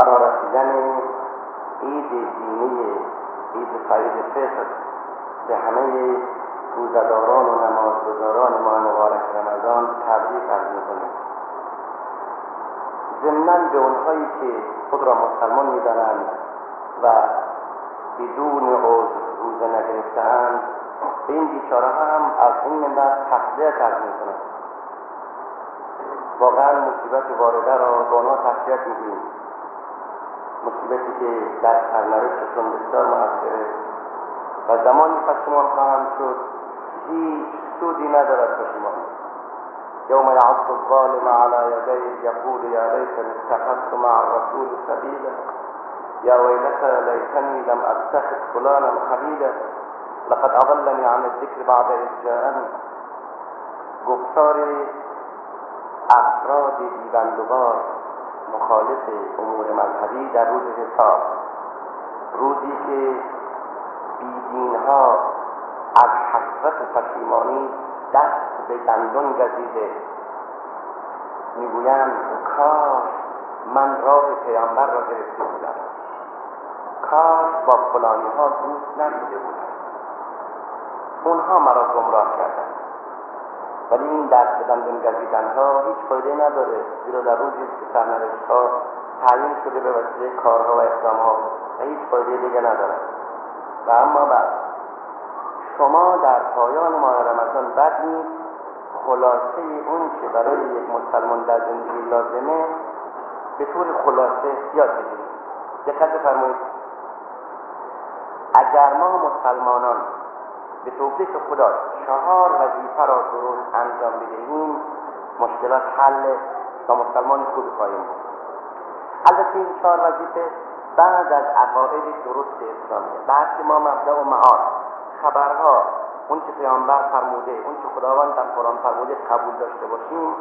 فرارسیدن عید دینی عید فرید فطر به همه روزداران و نمازگزاران ماه مبارک رمضان تبریک عرض می‌کنیم ضمنا به اونهایی که خود را مسلمان می‌دانند و بدون عذر روزه نگرفتهاند به این بیچاره هم از این منبر تسلیت عرض می‌کنم واقعا مصیبت وارده را با آنها تسلیت می‌گوییم مصیبتی که در سرنوشتشون بسیار مؤثره و زمانی پشیمان خواهند شد هیچ سودی ندارد پشیمانی يوم يعض الظالم على يديه يقول يا ليتني اتخذت مع الرسول سبيلا يا ويلتى ليتني لم اتخذ فلانا خليلا لقد اضلني عن الذكر بعد اذ جاءني گفتار افراد دیوندگار. مخالف امور مذهبی در روز حساب. روزی که بیدین ها از حسرت پشیمانی دست به دندون گزیده. می‌گویند کاش من راه پیامبر را گرفته بودم. کاش با فلانی ها دوست نشده بودم. اونها مرا گمراه کردند. ولی این دست به دندون گزیدن ها هیچ فایده نداره زیرا در روزی که سرنوشت ها تعیین شده به وسیله کارها و اقدام ها و هیچ فایده دیگه ندارد و اما بعد شما در پایان ماه رمضان بد نیست خلاصه اون که برای یک مسلمان در زندگی لازمه به طور خلاصه یاد بگیرید. دقت فرمایید اگر ما مسلمانان به توفیق خدا چهار وظیفه را درست انجام بدهیم. مشکلات حل و مسلمان خوب خواهیم بود. البته این چهار وظیفه بعد از عقاید درست اسلامی بعد که ما مبدا و معاد خبرها اون که پیامبر فرموده اون که خداوند در قرآن فرموده قبول داشته باشیم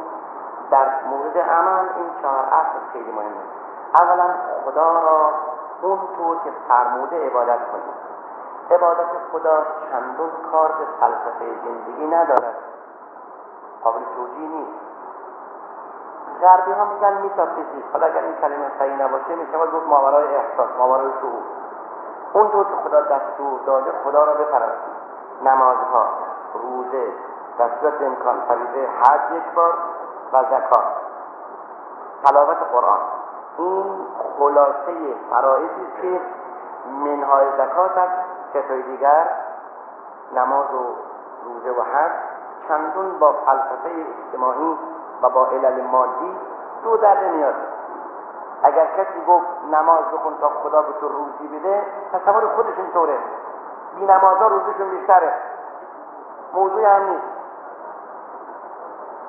در مورد عمل این چهار اصل خیلی مهمه. اولا خدا را اونطور که فرموده عبادت کنیم. عبادت خدا چندون کار به فلسفه زندگی ندارد. قابل توجیه نیست. غربی ها میگن میتافیزیک. حالا اگر این کلمه صحیح نباشه میشه گفت ماورای احساس ماورای شعور. اونطور که خدا دستور داده خدا را بپرستید. نمازها روزه در صورت امکان فریضه حج یک بار و زکات. تلاوت قرآن. این خلاصه فرائضی است که منهای زکاتش کسای دیگر نماز و روزه و حج چندون با فلسفه اجتماعی و با علل مادی دو در نمیاد اگر کسی گفت نماز بخون تا خدا به تو روزی بده تصور خودش اینطوره. بی نمازها روزشون بیشتره. موضوع هم نیست.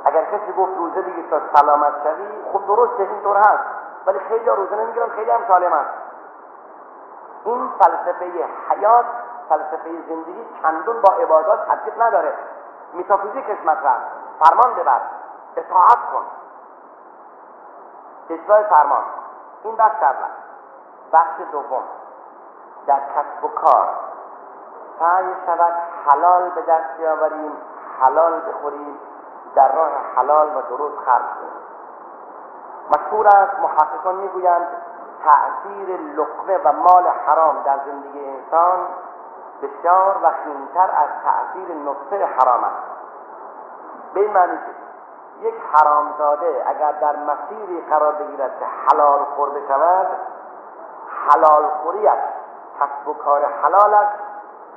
اگر کسی گفت روزه دیگه تا سلامت شوی خب درسته اینطور هست. ولی خیلی روزه نمی‌گیرن خیلی هم سالم هست. این فلسفه حیات فلسفه زندگی چندون با عبادات تطبیق نداره. میتافیزیکش مطرح فرمان ببر. اطاعت کن. اجرای فرمان. این بخش اول. بخش دوم. در کسب و کار. سعی شود حلال به دست بیاوریم حلال بخوریم در راه حلال و درست خرج کنیم. مشهور است محققان می‌گویند تأثیر لقمه و مال حرام در زندگی انسان بسیار وخیمتر از تأثیر نطفه حرام است. به معنی که یک حرامزاده اگر در مسیری قرار بگیرد که حلال خور بشود حلال خوریش کسب و کار حلالش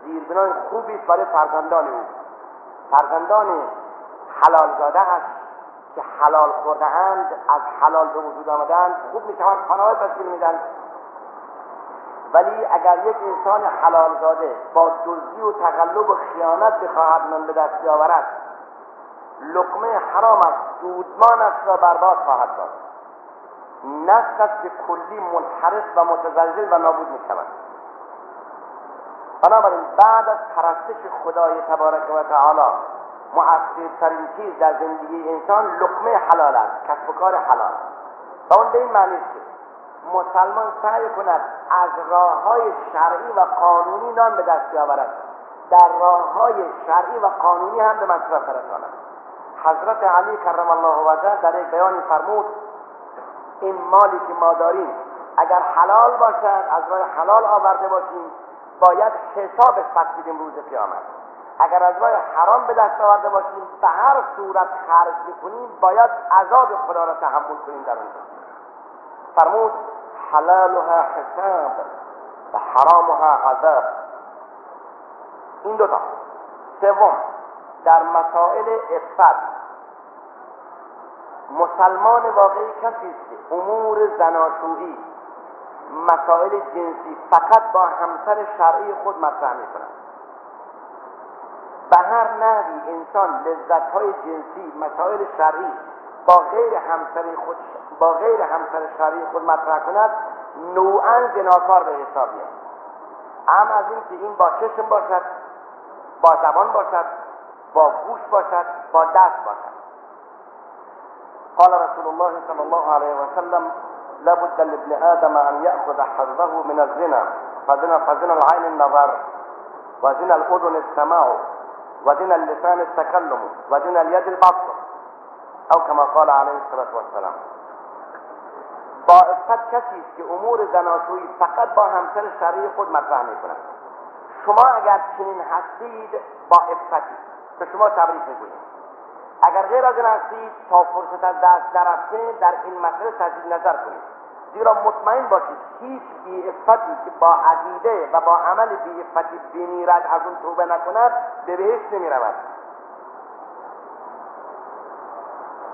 زیربنای خوبی است برای فرزندان او. فرزندان حلال زاده است. که حلال خورده اند از حلال به وجود آمدند خوب می شود خانواده تشکیل میدن ولی اگر یک انسان حلال زاده با دزدی و تقلب و خیانت بخواهد نان به دست بیاورد لقمه حرام است را برباد خواهد داد. نسلش به کلی منحرف و متزلزل و نابود می شود بنابراین بعد از پرستش خدای تبارک و تعالی مؤثرترین چیز در زندگی انسان لقمه حلال است کسب و کار حلال. و اون به این معنی است که مسلمان سعی کند از راه های شرعی و قانونی نان به دست بیاورد. در راه های شرعی و قانونی هم به مصرف برساند حضرت علی کرم الله وجهه در یک بیانی فرمود این مالی که ما داریم اگر حلال باشد از راه حلال آورده باشیم باید حسابش پس روز قیامت. اگر از راه حرام به دست آورده باشیم به هر صورت خرج می‌کنیم باید عذاب خدا را تحمل کنیم در اونجا فرمود حلالها حساب و حرامها عذاب. این دوتا. سوم در مسائل افت مسلمان واقعی کسی است که امور زناشویی مسائل جنسی فقط با همسر شرعی خود مطرح می کند به هر نحوی انسان لذت های جنسی مسائل شرعی با غیر همسر خود با غیر همسر شرعی خود مطرح کند نوعا زناکار به حساب میاد. ام از این که این با چشم باشد با زبان باشد با گوش باشد با دست باشد. قال رسول الله صلی الله علیه و سلم لابد لابن آدم أن يأخذ حظه من الزنا فزنا, فزنا العين النظر وزنا الأذن السماع. وزنا اللسان التكلم وزنا اليد البطر أو كما قال عليه الصلاة والسلام. با کسی است که امور زناشویی فقط با همسر شرعی خود مطرح می شما اگر چنین هستید با افتی به شما تبریک می‌گوییم اگر غیر از این هستید تا فرصت از دست نرفته در این مسئله تجدید نظر کنید. زیرا مطمئن باشید هیچ بی افتی که با عقیده و با عمل بی افتی بمیرد از اون توبه نکند به بهشت نمی رود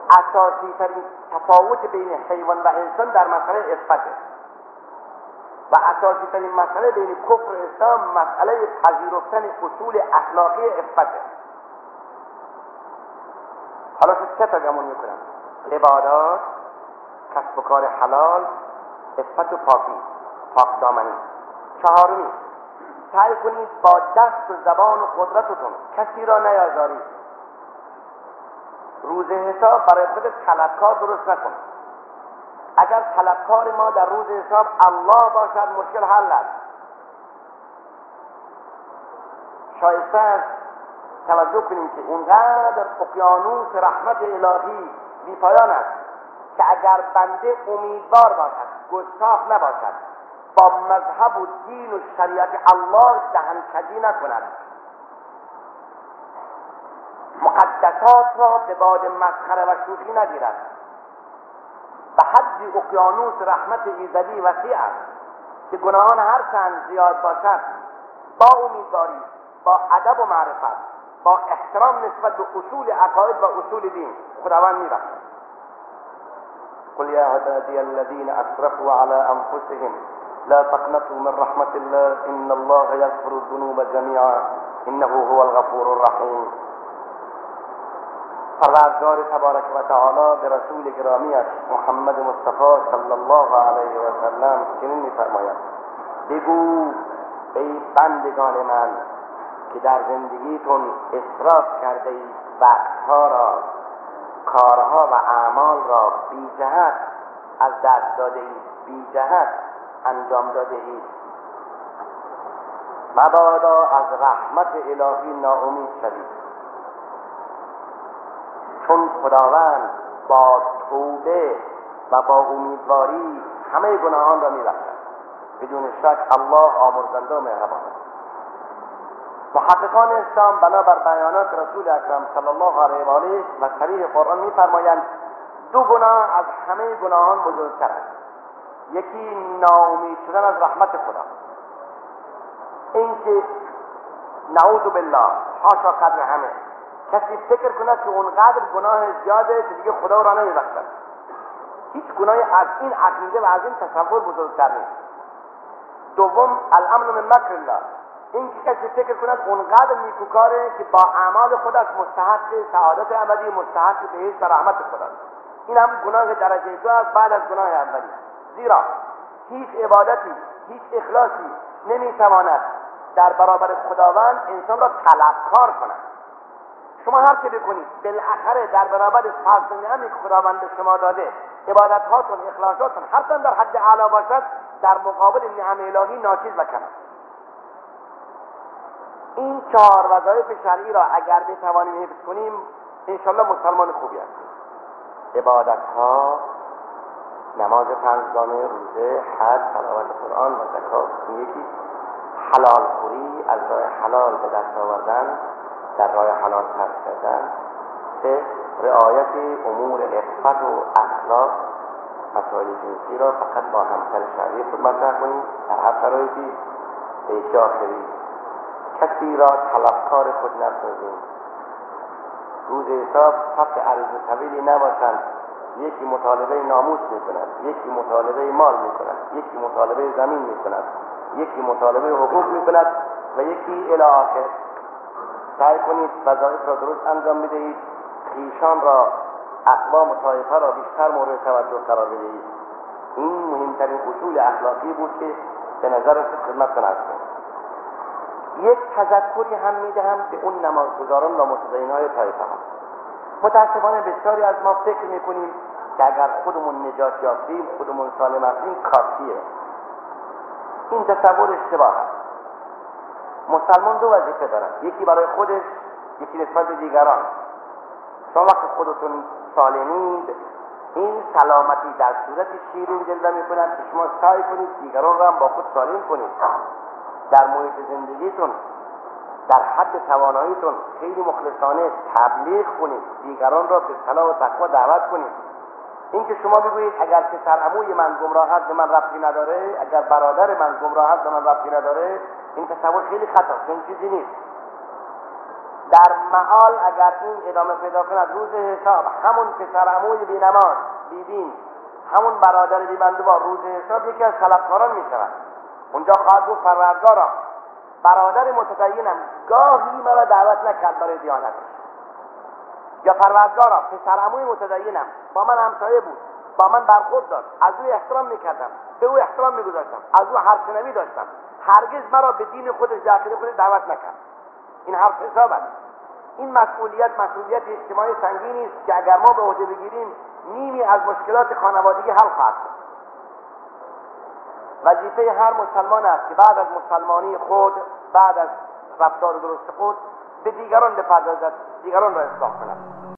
اساسی ترین تفاوت بین حیوان و انسان در مسئله افته و اساسی ترین مسئله بین کفر اسلام مسئله پذیرفتن اصول اخلاقی افته حالا سه تا گمون می‌کنم؟ عبادات کسب و کار حلال افت و پاکی پاک دامنی چهارمی سعی کنید با دست و زبان و قدرتتون کسی را نیازارید. روز حساب برای خود طلبکار درست نکن اگر طلبکار ما در روز حساب الله باشد مشکل حل است. شایسته است توجه کنیم که اونقدر اقیانوس رحمت الهی بیپایان است که اگر بنده امیدوار باشد گستاخ نباشد. با مذهب و دین و شریعت الله دهنکجی نکند. مقدسات را به باد مسخره و شوخی نگیرد. به حد اقیانوس رحمت ایزدی وسیع است که گناهان هر چند زیاد باشد با امیدواری با ادب و معرفت با احترام نسبت به اصول عقاید و اصول دین خداوند میبخشد. قل يا عبادي الذين أسرفوا على أنفسهم لا تقنطوا من رحمة الله إن الله يغفر الذنوب جميعا إنه هو الغفور الرحيم. پروردگار تبارک و تعالی به رسول محمد مصطفی صلی الله علیه و سلم چنین میفرماید. ای بندگان من که در زندگیتون اصراف کرده اید وقتها را کارها و اعمال را بی جهت از دست داده اید بی جهت انجام داده اید. مبادا از رحمت الهی ناامید شوید. چون خداوند با توبه و با امیدواری همه گناهان را میبخشد. بدون شک الله آمرزنده و مهربان است. محققان اسلام بنابر بیانات رسول اکرم صلی الله علیه و آله و صریح قرآن میفرمایند دو گناه از همه گناهان بزرگتر است. یکی ناامید شدن از رحمت خدا. اینکه نعوذ بالله حاشا قدر همه. کسی فکر کند که اونقدر گناه زیاده که دیگه خدا را نمیبخشد. هیچ گناهی از این عقیده و از این تصور بزرگتر نیست. دوم الامن من مکر الله. این که کسی فکر کند اونقدر نیکوکاره که با اعمال خودش مستحق سعادت ابدی مستحق بهشت و رحمت خداست این هم گناه درجه دو است بعد از گناه اولی. زیرا هیچ عبادتی هیچ اخلاصی نمی‌تواند در برابر خداوند انسان را طلبکار کند. شما هر چه بکنید بالاخره در برابر فضل نعمی که خداوند به شما داده عبادت هاتون اخلاصاتون هر در حد اعلا باشد در مقابل نعم الهی ناچیز و کم این چهار وظایف شرعی را اگر بتوانیم حفظ کنیم انشالله مسلمان خوبی هستیم. عبادت ها نماز پنجگانه روزه حج تلاوت قرآن و زکات یکی حلال خوری از راه حلال به دست آوردن در راه حلال خرج کردن. سه رعایت امور عفت و اخلاق مسائل جنسی را فقط با همسر شرعی خود مطرح کنید در هر شرایطی به یک آخری کسی را طلبکار خود نسازیم. روز حساب صف عرض طویلی نباشند یکی مطالبه ناموس می کند یکی مطالبه مال می کند یکی مطالبه زمین می کند یکی مطالبه حقوق می کند و یکی الی آخر. سعی کنید وظایف را درست انجام بدهید. خیشان را اقوام و طایفه را بیشتر مورد توجه قرار بدهید. این مهمترین اصول اخلاقی بود که به نظر خدمت کنید یک تذکری هم می‌دهم به اون نمازگزاران و متدین های طایفه ها متاسفانه بسیاری از ما فکر می‌کنیم که اگر خودمون نجات یافتیم خودمون سالم هستیم کافیه. این تصور اشتباه است. مسلمان دو وظیفه دارن. یکی برای خودش یکی نسبت به دیگران. شما وقت خودتون سالمید این سلامتی در صورت شیرین جلوه می‌کنند که شما سعی کنید دیگران را هم با خود سالم کنید. در محیط زندگیتون در حد تواناییتون خیلی مخلصانه تبلیغ کنید دیگران را به صلاح و تقوا دعوت کنید. اینکه شما بگویید اگر پسر عموی من گمراه است به من ربطی نداره اگر برادر من گمراه است به من ربطی نداره این تصور خیلی خطا چون چیزی نیست. در معال اگر این ادامه پیدا کند روز حساب همون پسر عموی بینماز بیدین همون برادر بیبنده با روز حساب یکی از طلبکاران می شود اونجا خواهد بود پروردگارا. برادر متدینم گاهی مرا دعوت نکرد برای دیانتش یا پروردگارا پسر عموی متدینم با من همسایه بود. با من برخورد داشت. از او احترام می‌کردم. به او احترام میگذاشتم. از او حرف داشتم. هرگز مرا به دین خودش داخل خودش دعوت نکرد. این حرف حساب است. این مسئولیت مسئولیت اجتماعی سنگینی است که اگر ما به عهده بگیریم نیمی از مشکلات خانوادگی حل خواهد شد. وظیفه هر مسلمان است که بعد از مسلمانی خود بعد از رفتار درست خود به دیگران بپردازد دیگران را اصلاح کند.